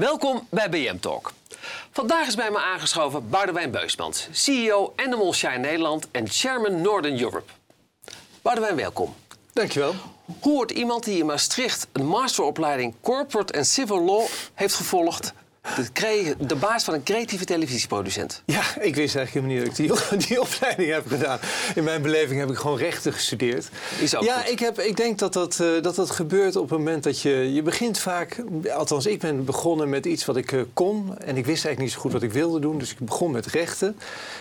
Welkom bij BM Talk. Vandaag is bij me aangeschoven Boudewijn Beusmans, CEO Animal Shine Nederland en Chairman Northern Europe. Boudewijn, welkom. Dankjewel. Hoe wordt iemand die in Maastricht een masteropleiding Corporate and Civil Law heeft gevolgd de, de baas van een creatieve televisieproducent? Ja, ik wist eigenlijk helemaal niet dat ik die, die opleiding heb gedaan. In mijn beleving heb ik gewoon rechten gestudeerd. Is ook ja, goed. ik, heb, ik denk dat dat, eh, dat dat gebeurt op het moment dat je... Je begint vaak... Althans, ik ben begonnen met iets wat ik eh, kon. En ik wist eigenlijk niet zo goed wat ik wilde doen. Dus ik begon met rechten.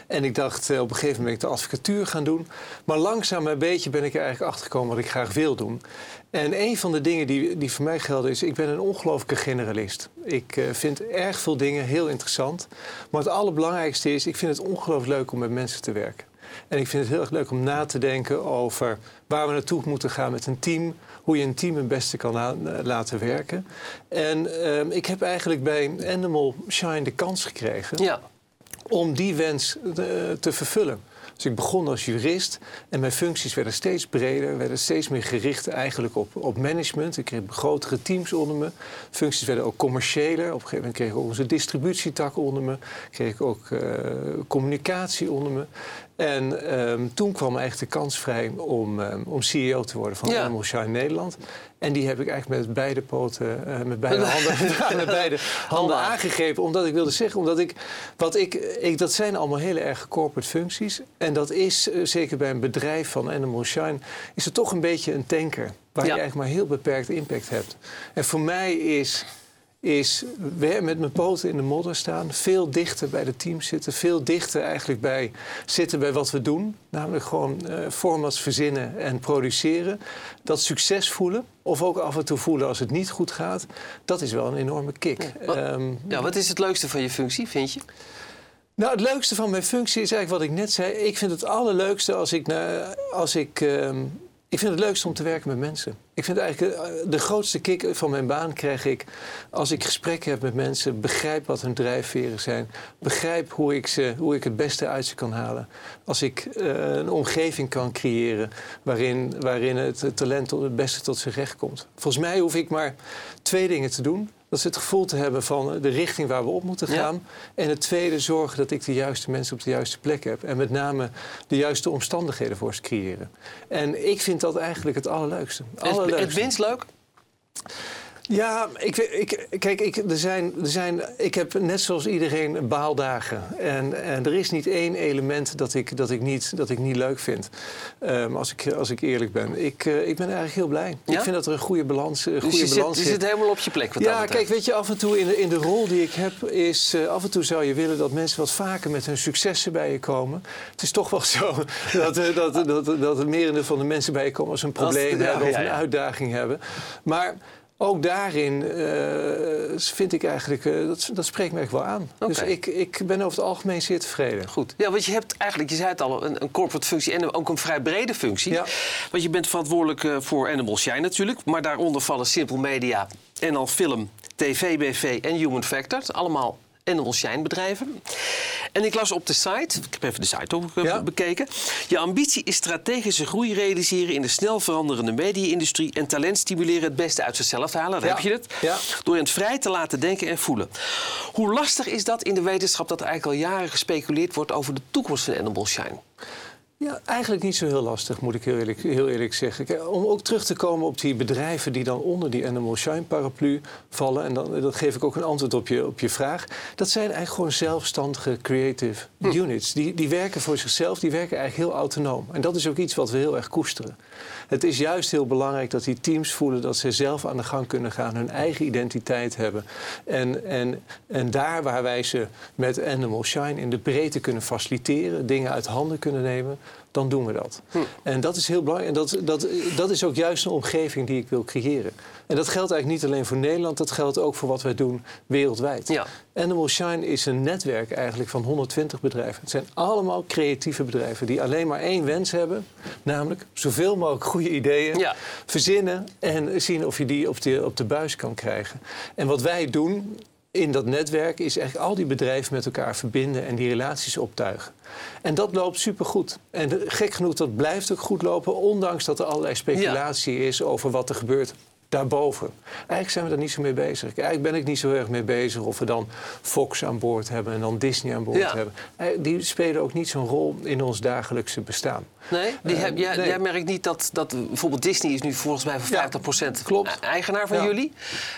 En ik dacht, eh, op een gegeven moment ben ik de advocatuur gaan doen. Maar langzaam een beetje ben ik er eigenlijk achter gekomen wat ik graag wil doen. En een van de dingen die, die voor mij gelden is... ik ben een ongelooflijke generalist. Ik eh, vind erg veel dingen heel interessant. Maar het allerbelangrijkste is... ik vind het ongelooflijk leuk om met mensen te werken. En ik vind het heel erg leuk om na te denken over waar we naartoe moeten gaan met een team. Hoe je een team het beste kan la- laten werken. En ehm, ik heb eigenlijk bij Animal Shine de kans gekregen Ja. om die wens eh, te vervullen. Dus ik begon als jurist en mijn functies werden steeds breder, werden steeds meer gericht eigenlijk op, op management. Ik kreeg grotere teams onder me. Functies werden ook commerciëler. Op een gegeven moment kreeg ik ook onze distributietak onder me. Kreeg ik ook eh, communicatie onder me. En ehm, toen kwam eigenlijk de kans vrij om, ehm, om CEO te worden van Ja. Animal Shine Nederland. En die heb ik eigenlijk met beide poten, eh, met beide handen, met beide handen aangegrepen. Omdat ik wilde zeggen, omdat ik, wat ik, ik, dat zijn allemaal hele erg corporate functies. En dat is, eh, zeker bij een bedrijf van Animal Shine, is het toch een beetje een tanker. Waar Ja. je eigenlijk maar heel beperkt impact hebt. En voor mij is, is weer met mijn poten in de modder staan, veel dichter bij de team zitten, veel dichter eigenlijk bij zitten bij wat we doen. Namelijk gewoon eh, formats verzinnen en produceren. Dat succes voelen, of ook af en toe voelen als het niet goed gaat, dat is wel een enorme kick. Wat- Ehm, ja. Wat is het leukste van je functie, vind je? nou, het leukste van mijn functie is eigenlijk wat ik net zei. Ik vind het allerleukste als ik, naar, als ik ehm, ik vind het leukste om te werken met mensen. Ik vind eigenlijk eh, de grootste kick van mijn baan krijg ik als ik gesprekken heb met mensen, begrijp wat hun drijfveren zijn, begrijp hoe ik, ze, hoe ik het beste uit ze kan halen. Als ik eh, een omgeving kan creëren waarin, waarin het talent het beste tot zijn recht komt. Volgens mij hoef ik maar twee dingen te doen. Dat is het gevoel te hebben van de richting waar we op moeten Ja. gaan. En het tweede, zorgen dat ik de juiste mensen op de juiste plek heb. En met name de juiste omstandigheden voor ze creëren. En ik vind dat eigenlijk het allerleukste. Is het allerleukste. winst leuk? Ja, ik, ik, kijk, ik, er zijn, er zijn, ik heb net zoals iedereen baaldagen. En, en er is niet één element dat ik, dat ik, niet, dat ik niet leuk vind. Ehm, als, ik, als ik eerlijk ben. Ik, eh, ik ben eigenlijk heel blij. Ja? Ik vind dat er een goede balans, een Dus goede je zit, balans je zit. helemaal op je plek wat dat Ja, kijk, weet je, af en toe in de, in de rol die ik heb is... eh, af en toe zou je willen dat mensen wat vaker met hun successen bij je komen. Het is toch wel zo dat, eh, dat, dat, dat, het merendeel van de mensen bij je komen... als ze een probleem hebben of een uitdaging hebben. Maar ook daarin eh, vind ik eigenlijk... eh, dat, dat spreekt me echt wel aan. Dus ik, ik ben over het algemeen zeer tevreden. Goed. Ja, want je hebt eigenlijk, je zei het al, een, een corporate functie en ook een vrij brede functie. Ja. Want je bent verantwoordelijk eh, voor Animal Shine natuurlijk. Maar daaronder vallen Simple Media, NL Film, TV, BV en Human Factor. Allemaal Animal Shine bedrijven. En ik las op de site, ik heb even de site ook eh, Ja. bekeken. Je ambitie is strategische groei realiseren in de snel veranderende media-industrie. En talent stimuleren het beste uit zichzelf te halen. Daar Ja. heb je het. Ja. Door hen vrij te laten denken en voelen. Hoe lastig is dat in de wetenschap dat er eigenlijk al jaren gespeculeerd wordt over de toekomst van Animal Shine? Ja, eigenlijk niet zo heel lastig, moet ik heel eerlijk, heel eerlijk zeggen. Kijk, om ook terug te komen op die bedrijven die dan onder die Animal Shine paraplu vallen... en dan, dat geef ik ook een antwoord op je, op je vraag... dat zijn eigenlijk gewoon zelfstandige creative units. Die, die werken voor zichzelf, die werken eigenlijk heel autonoom. En dat is ook iets wat we heel erg koesteren. Het is juist heel belangrijk dat die teams voelen dat ze zelf aan de gang kunnen gaan... hun eigen identiteit hebben. En, en, en daar waar wij ze met Animal Shine in de breedte kunnen faciliteren... dingen uit handen kunnen nemen dan doen we dat. En dat is heel belangrijk. En dat, dat, dat is ook juist een omgeving die ik wil creëren. En dat geldt eigenlijk niet alleen voor Nederland, dat geldt ook voor wat wij doen wereldwijd. Ja. Animal Shine is een netwerk eigenlijk van 120 bedrijven. Het zijn allemaal creatieve bedrijven die alleen maar één wens hebben. Namelijk zoveel mogelijk goede ideeën Ja. verzinnen en zien of je die op de, op de buis kan krijgen. En wat wij doen in dat netwerk is echt al die bedrijven met elkaar verbinden en die relaties optuigen. En dat loopt supergoed. En gek genoeg, dat blijft ook goed lopen, ondanks dat er allerlei speculatie is over wat er gebeurt daarboven. Eigenlijk zijn we daar niet zo mee bezig. Eigenlijk ben ik niet zo erg mee bezig of we dan Fox aan boord hebben en dan Disney aan boord Ja. hebben. Eh, Die spelen ook niet zo'n rol in ons dagelijkse bestaan. Nee, die Eh, heb, jij, nee. jij merkt niet dat, dat bijvoorbeeld Disney is nu volgens mij voor Ja, 50% klopt. eigenaar van Ja. jullie.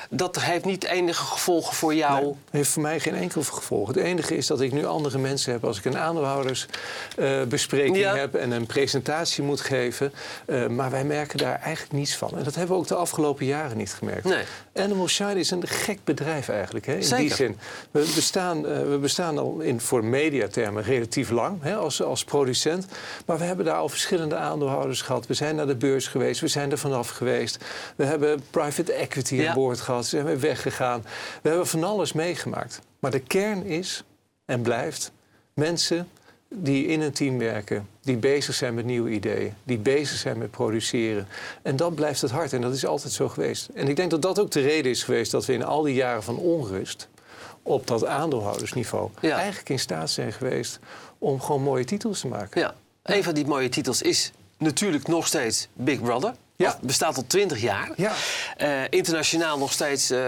Dat heeft niet enige gevolgen voor jou. Nee, heeft voor mij geen enkel gevolg. Het enige is dat ik nu andere mensen heb als ik een aandeelhoudersbespreking Ja. heb en een presentatie moet geven. Eh, maar wij merken daar eigenlijk niets van. En dat hebben we ook de afgelopen jaren niet gemerkt. Nee. Animal Shine is een gek bedrijf eigenlijk. Hè? In Zeker. die zin. We bestaan, eh, we bestaan al in, voor mediatermen relatief lang hè, als, als producent. Maar we hebben daar al verschillende aandeelhouders gehad. We zijn naar de beurs geweest. We zijn er vanaf geweest. We hebben private equity Ja. aan boord gehad. Ze zijn weggegaan. We hebben van alles meegemaakt. Maar de kern is en blijft mensen die in een team werken, die bezig zijn met nieuwe ideeën, die bezig zijn met produceren. En dat blijft het hart en dat is altijd zo geweest. En ik denk dat dat ook de reden is geweest dat we in al die jaren van onrust op dat aandeelhoudersniveau Ja. eigenlijk in staat zijn geweest om gewoon mooie titels te maken. Ja. Een van die mooie titels is natuurlijk nog steeds Big Brother. Ja. Bestaat al 20 jaar. Ja. Eh, internationaal nog steeds eh,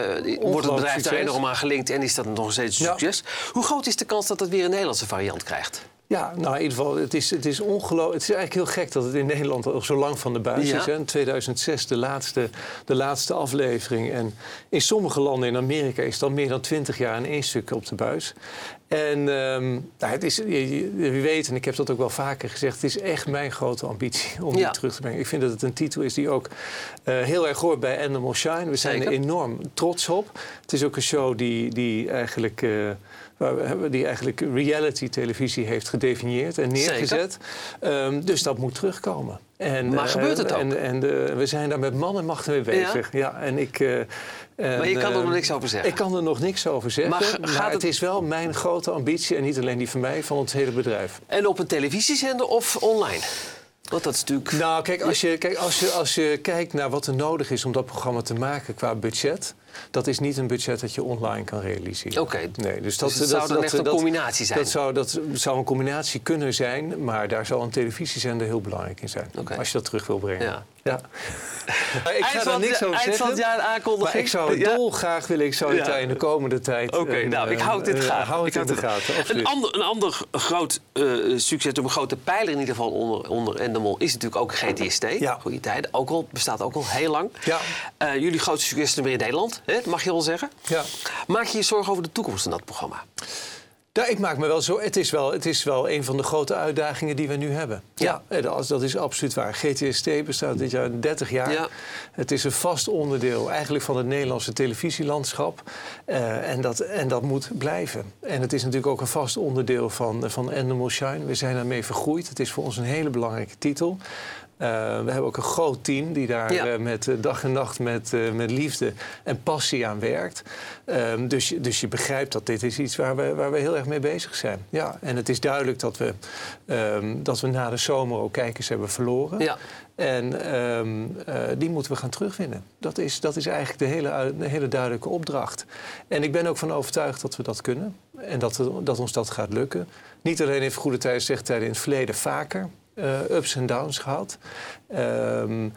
wordt het bedrijf daar succes. enorm aan gelinkt en is dat nog steeds een Ja. succes. Hoe groot is de kans dat het weer een Nederlandse variant krijgt? Ja, nou in ieder geval, het is, het is ongelooflijk. Het is eigenlijk heel gek dat het in Nederland al zo lang van de buis Ja. is. Hè? In 2006 de laatste, de laatste aflevering. En in sommige landen in Amerika is het al meer dan 20 jaar in één stuk op de buis. En nou, het is, je weet, en ik heb dat ook wel vaker gezegd, het is echt mijn grote ambitie om Ja. die terug te brengen. Ik vind dat het een titel is die ook eh, heel erg hoort bij Animal Shine. We zijn Zeker. er enorm trots op. Het is ook een show die, die eigenlijk. eh, die eigenlijk reality televisie heeft gedefinieerd en neergezet. Ehm, dus dat moet terugkomen. En, Maar eh, gebeurt het ook? En, en de- we zijn daar met man en macht mee bezig. Ja, en ik, eh, en, Maar je kan er eh, nog niks over zeggen. Ik kan er nog niks over zeggen. Maar het- is wel mijn grote ambitie. En niet alleen die van mij, van ons hele bedrijf. En op een televisiezender of online? Want dat is natuurlijk... Nou, kijk, als je, kijk als, je, als je kijkt naar wat er nodig is om dat programma te maken qua budget. Dat is niet een budget dat je online kan realiseren. Oké. Nee, dus dat, Dus het zou dan echt een combinatie zijn? Dat zou, dat zou een combinatie kunnen zijn, maar daar zal een televisiezender heel belangrijk in zijn. Als je dat terug wil brengen. Ja. Ja. Ik Eind ga van daar niks het- over eind van zeggen. het jaar een aankondiging. Maar ik zou Ja. dolgraag willen, ik zou het Ja. daar in de komende tijd... Oké, een, nou, ik eh, hou dit eh, Ik het in hou de dit- gaten, Een ander, een ander groot eh, succes, een grote pijler in ieder geval onder, onder Endemol... is natuurlijk ook GTST. Ja. Goeie tijden. Ook al, bestaat ook al heel lang. Ja. Eh, jullie grootste succes is er weer in Nederland, hè? dat mag je wel zeggen. Ja. Maak je je zorgen over de toekomst van dat programma? Ja, ik maak me wel zo. Het is wel, het is wel een van de grote uitdagingen die we nu hebben. Ja. Ja, dat, dat is absoluut waar. GTST bestaat dit jaar 30 jaar. Ja. Het is een vast onderdeel eigenlijk van het Nederlandse televisielandschap. Eh, en, dat, en dat moet blijven. En het is natuurlijk ook een vast onderdeel van, van Animal Shine. We zijn daarmee vergroeid. Het is voor ons een hele belangrijke titel. Eh, we hebben ook een groot team die daar Ja. eh, met eh, dag en nacht met, met liefde en passie aan werkt. Ehm, dus, je- dus je begrijpt dat dit is iets waar we, waar we heel erg mee bezig zijn. Ja, en het is duidelijk dat we, ehm, dat we na de zomer ook kijkers hebben verloren. Ja. En ehm, eh, die moeten we gaan terugwinnen. Dat is, dat is eigenlijk de hele, de hele duidelijke opdracht. En ik ben ook van overtuigd dat we dat kunnen. En dat, dat ons dat gaat lukken. Niet alleen heeft Goede Tijden, Tijden in het verleden vaker ups en downs gehad. Ehm,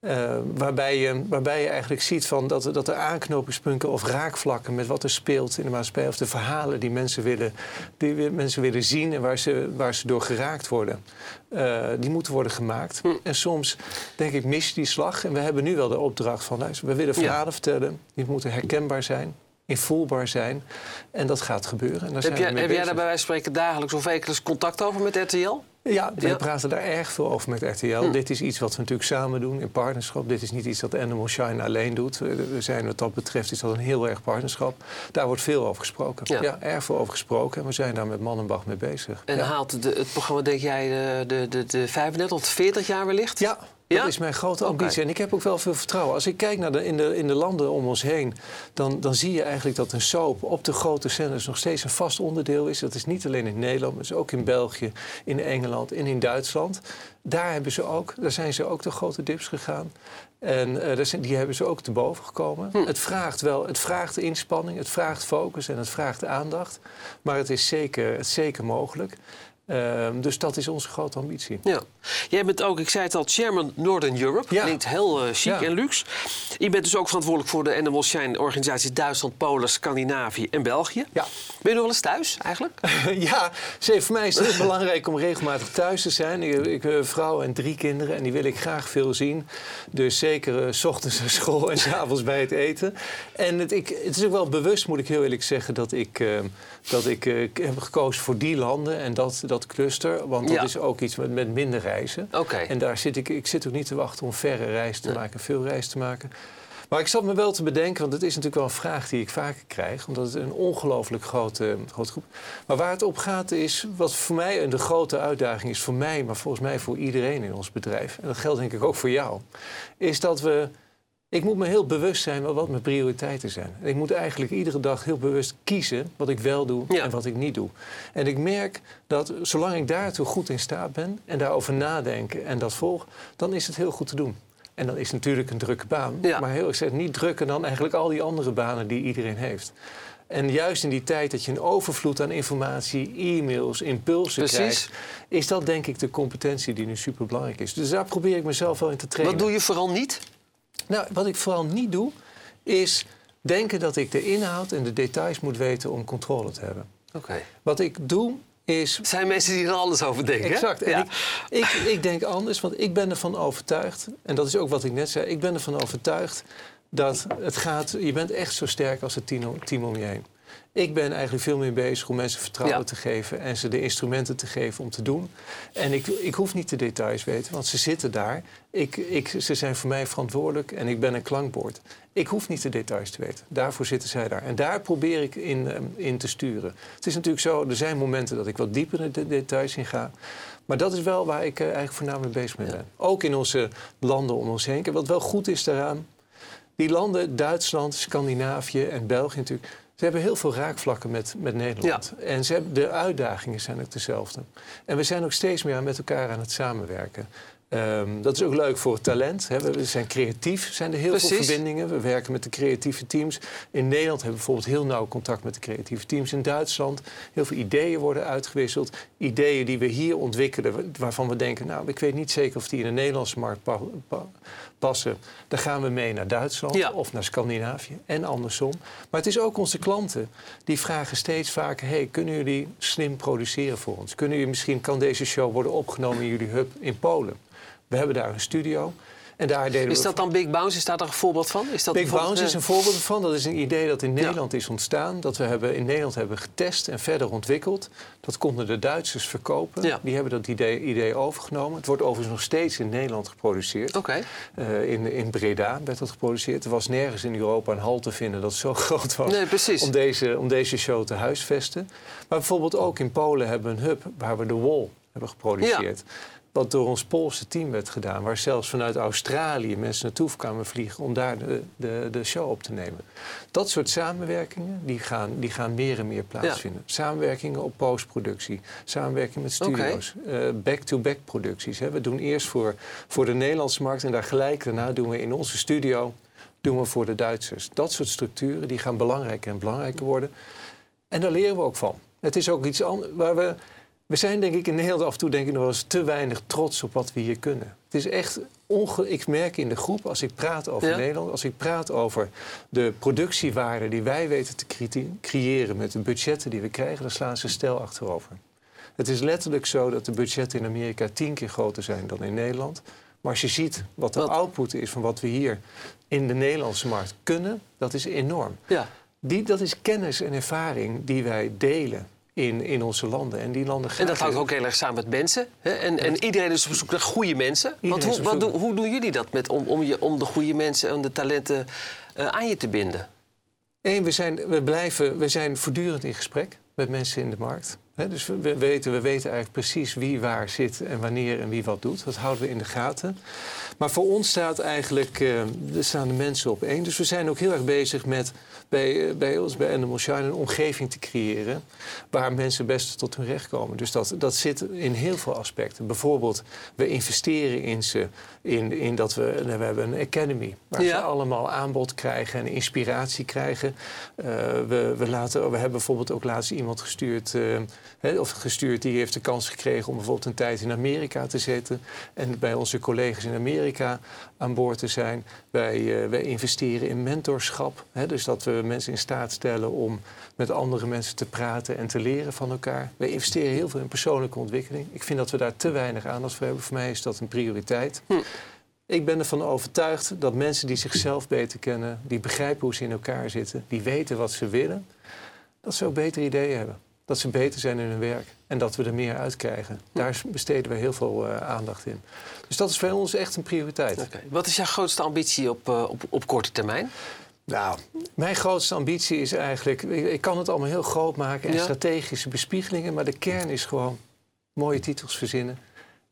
eh, waarbij, je, waarbij je eigenlijk ziet van dat, dat er aanknopingspunten of raakvlakken met wat er speelt in de maatschappij. Of de verhalen die mensen willen, die mensen willen zien en waar ze, waar ze door geraakt worden. eh, die moeten worden gemaakt. Hm. En soms denk ik mis je die slag. En we hebben nu wel de opdracht van luister, we willen Ja. verhalen vertellen. Die moeten herkenbaar zijn, invoelbaar zijn. En dat gaat gebeuren. En daar Heb zijn jij, heb jij daar bij wijze van spreken dagelijks of wekelijks contact over met RTL? Ja, we Ja. praten daar erg veel over met RTL. Hm. Dit is iets wat we natuurlijk samen doen in partnerschap. Dit is niet iets dat Animal Shine alleen doet. We zijn wat dat betreft is dat een heel erg partnerschap. Daar wordt veel over gesproken. Ja. Ja, erg veel over gesproken. En we zijn daar met man en Bach mee bezig. En ja. haalt de, het programma, denk jij, de, de, de, de 35 tot 40 jaar wellicht? Ja, dat is mijn grote ambitie. En ik heb ook wel veel vertrouwen. Als ik kijk naar de, in, de, in de landen om ons heen... Dan, dan zie je eigenlijk dat een soap op de grote zenders... nog steeds een vast onderdeel is. Dat is niet alleen in Nederland, maar is ook in België, in Engeland en in Duitsland. Daar, hebben ze ook, daar zijn ze ook de grote dips gegaan. En eh, zijn, die hebben ze ook te boven gekomen. Hm. Het vraagt wel, het vraagt inspanning, het vraagt focus en het vraagt aandacht. Maar het is zeker, het is zeker mogelijk. Ehm, dus dat is onze grote ambitie. Ja. Jij bent ook, ik zei het al, chairman Northern Europe. Ja. Klinkt heel eh, chic Ja. en luxe. Je bent dus ook verantwoordelijk voor de Animal Shine organisaties Duitsland, Polen, Scandinavië en België. Ja. Ben je nog wel eens thuis eigenlijk? Ja, voor mij is het heel belangrijk om regelmatig thuis te zijn. Ik, ik heb een vrouw en drie kinderen en die wil ik graag veel zien. Dus zeker eh, s ochtends naar school en s avonds bij het eten. En het, ik, het is ook wel bewust, moet ik heel eerlijk zeggen, dat ik, eh, dat ik eh, heb gekozen voor die landen en dat, dat cluster. Want dat Ja. is ook iets met, met minder reizen. Oké. En daar zit ik, ik zit ook niet te wachten om verre reizen te maken, veel reizen te maken. Maar ik zat me wel te bedenken, want het is natuurlijk wel een vraag die ik vaker krijg, omdat het een ongelooflijk grote, grote groep Maar waar het op gaat is, wat voor mij de grote uitdaging is, voor mij, maar volgens mij voor iedereen in ons bedrijf, en dat geldt denk ik ook voor jou, is dat we. Ik moet me heel bewust zijn van wat mijn prioriteiten zijn. En ik moet eigenlijk iedere dag heel bewust kiezen wat ik wel doe Ja. en wat ik niet doe. En ik merk dat zolang ik daartoe goed in staat ben en daarover nadenken en dat volg, dan is het heel goed te doen. En dan is natuurlijk een drukke baan. Ja. Maar heel, zeg niet drukker dan eigenlijk al die andere banen die iedereen heeft. En juist in die tijd dat je een overvloed aan informatie, e-mails, impulsen Precies. krijgt, is dat denk ik de competentie die nu super belangrijk is. Dus daar probeer ik mezelf wel in te trainen. Wat doe je vooral niet? Nou, wat ik vooral niet doe, is denken dat ik de inhoud en de details moet weten om controle te hebben. Oké. Wat ik doe, is Er zijn mensen die er anders over denken. Exact. Ja. ik, ik, ik denk anders, want ik ben ervan overtuigd, en dat is ook wat ik net zei, ik ben ervan overtuigd dat het gaat, je bent echt zo sterk als het team, team om je heen. Ik ben eigenlijk veel meer bezig om mensen vertrouwen Ja. te geven en ze de instrumenten te geven om te doen. En ik, ik hoef niet de details weten, want ze zitten daar. Ik, ik, ze zijn voor mij verantwoordelijk en ik ben een klankbord. Ik hoef niet de details te weten. Daarvoor zitten zij daar. En daar probeer ik in, ehm, in te sturen. Het is natuurlijk zo, er zijn momenten dat ik wat dieper in de details in ga. Maar dat is wel waar ik eh, eigenlijk voornamelijk bezig mee ben. Ook in onze landen om ons heen. En wat wel goed is daaraan, die landen, Duitsland, Scandinavië en België natuurlijk, ze hebben heel veel raakvlakken met, met Nederland. En ze hebben, de uitdagingen zijn ook dezelfde. En we zijn ook steeds meer met elkaar aan het samenwerken. Ehm, dat is ook leuk voor het talent. Hè. We zijn creatief, zijn er heel veel verbindingen. We werken met de creatieve teams. In Nederland hebben we bijvoorbeeld heel nauw contact met de creatieve teams. In Duitsland heel veel ideeën worden uitgewisseld. Ideeën die we hier ontwikkelen, waarvan we denken... nou, ik weet niet zeker of die in de Nederlandse markt pa- pa- passen. Dan gaan we mee naar Duitsland Ja. of naar Scandinavië en andersom. Maar het is ook onze klanten die vragen steeds vaker... hey, kunnen jullie slim produceren voor ons? Kunnen jullie misschien, kan deze show worden opgenomen in jullie hub in Polen? We hebben daar een studio. En daar deden Is dat dan Big Bounce? Is daar een voorbeeld van? Is dat Big Bounce is eh, een voorbeeld van. Dat is een idee dat in Nederland is ontstaan. Dat we hebben, in Nederland hebben getest en verder ontwikkeld. Dat konden de Duitsers verkopen. Ja. Die hebben dat idee, idee overgenomen. Het wordt overigens nog steeds in Nederland geproduceerd. Oké. Eh, in, in Breda werd dat geproduceerd. Er was nergens in Europa een hal te vinden dat zo groot was Nee, precies. om deze, om deze show te huisvesten. Maar bijvoorbeeld ook in Polen hebben we een hub waar we de Wall hebben geproduceerd. Wat door ons Poolse team werd gedaan. Waar zelfs vanuit Australië mensen naartoe kwamen vliegen om daar de, de, de show op te nemen. Dat soort samenwerkingen die gaan, die gaan meer en meer plaatsvinden. Samenwerkingen op postproductie. Samenwerking met studio's. eh, Back-to-back producties. Hè. We doen eerst voor, voor de Nederlandse markt en daar gelijk daarna doen we in onze studio doen we voor de Duitsers. Dat soort structuren die gaan belangrijker en belangrijker worden. En daar leren we ook van. Het is ook iets anders waar we. We zijn denk ik in Nederland af en toe denk ik nog wel eens te weinig trots op wat we hier kunnen. Het is echt onge... Ik merk in de groep als ik praat over Ja. Nederland, als ik praat over de productiewaarde die wij weten te cre- creëren met de budgetten die we krijgen, dan slaan ze stijl achterover. Het is letterlijk zo dat de budgetten in Amerika tien keer groter zijn dan in Nederland. Maar als je ziet wat de Wat- output is van wat we hier in de Nederlandse markt kunnen, dat is enorm. Ja. Die, dat is kennis en ervaring die wij delen in, in onze landen. En die landen En dat hangt ook heel erg samen met mensen. Hè? En, en iedereen is op zoek naar goede mensen. Want hoe, wat hoe doen jullie dat met, om, om, je, om de goede mensen en de talenten eh, aan je te binden? Eén, we zijn, we, blijven, we zijn voortdurend in gesprek met mensen in de markt. Dus we, we weten, we weten eigenlijk precies wie waar zit en wanneer en wie wat doet. Dat houden we in de gaten. Maar voor ons staat eigenlijk, er staan de mensen op één. Dus we zijn ook heel erg bezig met bij, eh, bij ons, bij Animal Shine, een omgeving te creëren waar mensen best tot hun recht komen. Dus dat, dat zit in heel veel aspecten. Bijvoorbeeld, we investeren in ze, in, in dat we, we hebben een academy waar Ja. ze allemaal aanbod krijgen en inspiratie krijgen. Eh, we, we, laten, we hebben bijvoorbeeld ook laatst iemand gestuurd. Hè, of gestuurd, die heeft de kans gekregen om bijvoorbeeld een tijd in Amerika te zitten. En bij onze collega's in Amerika aan boord te zijn. Wij, uh, wij investeren in mentorschap. Hè, dus dat we mensen in staat stellen om met andere mensen te praten en te leren van elkaar. Wij investeren heel veel in persoonlijke ontwikkeling. Ik vind dat we daar te weinig aandacht voor hebben. Voor mij is dat een prioriteit. Hm. Ik ben ervan overtuigd dat mensen die zichzelf beter kennen, die begrijpen hoe ze in elkaar zitten, die weten wat ze willen, dat ze ook betere ideeën hebben. Dat ze beter zijn in hun werk en dat we er meer uit krijgen. Daar besteden we heel veel uh, aandacht in. Dus dat is voor ons echt een prioriteit. Okay. Wat is jouw grootste ambitie op, uh, op, op korte termijn? Nou, mijn grootste ambitie is eigenlijk... Ik kan het allemaal heel groot maken en ja. strategische bespiegelingen... maar de kern is gewoon mooie titels verzinnen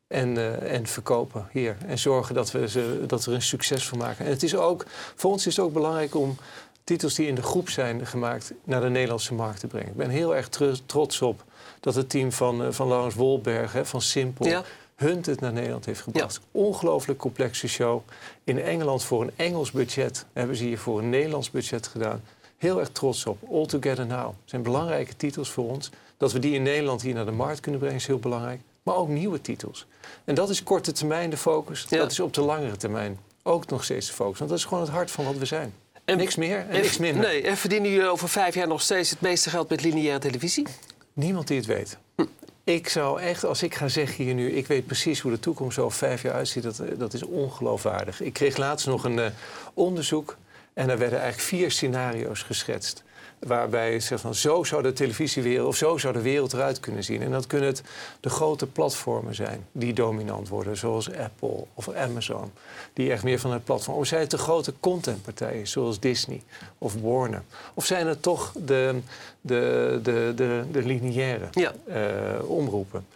en, uh, en verkopen hier. En zorgen dat we, ze, dat we er een succes van maken. En het is ook, voor ons is het ook belangrijk om titels die in de groep zijn gemaakt naar de Nederlandse markt te brengen. Ik ben heel erg trots op dat het team van, uh, van Laurens Wolberg, hè, van Simpel, ja. Hunt het naar Nederland heeft gebracht. Ja. Ongelooflijk complexe show. In Engeland voor een Engels budget hebben ze hier voor een Nederlands budget gedaan. Heel erg trots op. All Together Now. Dat zijn belangrijke titels voor ons. Dat we die in Nederland hier naar de markt kunnen brengen is heel belangrijk. Maar ook nieuwe titels. En dat is korte termijn de focus. Ja. Dat is op de langere termijn ook nog steeds de focus. Want dat is gewoon het hart van wat we zijn. En, niks meer en, en niks minder. Nee, en verdienen jullie over vijf jaar nog steeds het meeste geld met lineaire televisie? Niemand die het weet. Hm. Ik zou echt, als ik ga zeggen hier nu, ik weet precies hoe de toekomst over vijf jaar uitziet, dat, dat is ongeloofwaardig. Ik kreeg laatst nog een uh, onderzoek en er werden eigenlijk vier scenario's geschetst. Waarbij je zegt van zo zou de televisiewereld of zo zou de wereld eruit kunnen zien. En dat kunnen het de grote platformen zijn die dominant worden, zoals Apple of Amazon. Die echt meer van het platform. Of zijn het de grote contentpartijen, zoals Disney of Warner? Of zijn het toch de, de, de, de, de lineaire ja. uh, omroepen?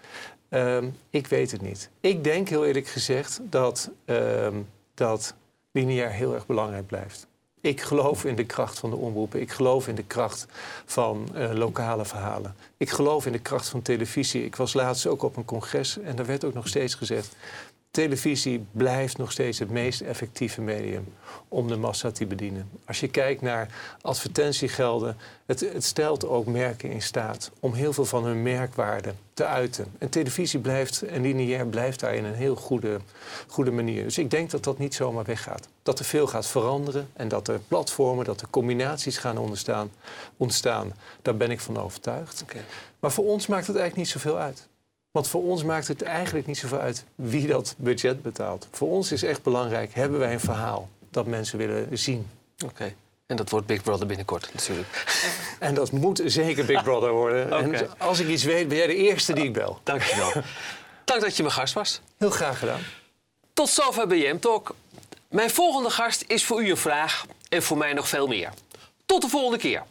Um, ik weet het niet. Ik denk heel eerlijk gezegd dat, um, dat lineair heel erg belangrijk blijft. Ik geloof in de kracht van de omroepen. Ik geloof in de kracht van uh, lokale verhalen. Ik geloof in de kracht van televisie. Ik was laatst ook op een congres en daar werd ook nog steeds gezegd: televisie blijft nog steeds het meest effectieve medium om de massa te bedienen. Als je kijkt naar advertentiegelden, het, het, stelt ook merken in staat om heel veel van hun merkwaarde te uiten. En televisie blijft, en lineair blijft daar in een heel goede, goede manier. Dus ik denk dat dat niet zomaar weggaat. Dat er veel gaat veranderen en dat er platformen, dat er combinaties gaan ontstaan. ontstaan. Daar ben ik van overtuigd. Okay. Maar voor ons maakt het eigenlijk niet zoveel uit. Want voor ons maakt het eigenlijk niet zoveel uit wie dat budget betaalt. Voor ons is echt belangrijk, hebben wij een verhaal dat mensen willen zien. Oké. Okay. En dat wordt Big Brother binnenkort natuurlijk. En dat moet zeker Big Brother worden. okay. En als ik iets weet, ben jij de eerste die ik bel. Dankjewel. Dank dat je mijn gast was. Heel graag gedaan. Tot zover BM Talk. Mijn volgende gast is voor u een vraag en voor mij nog veel meer. Tot de volgende keer.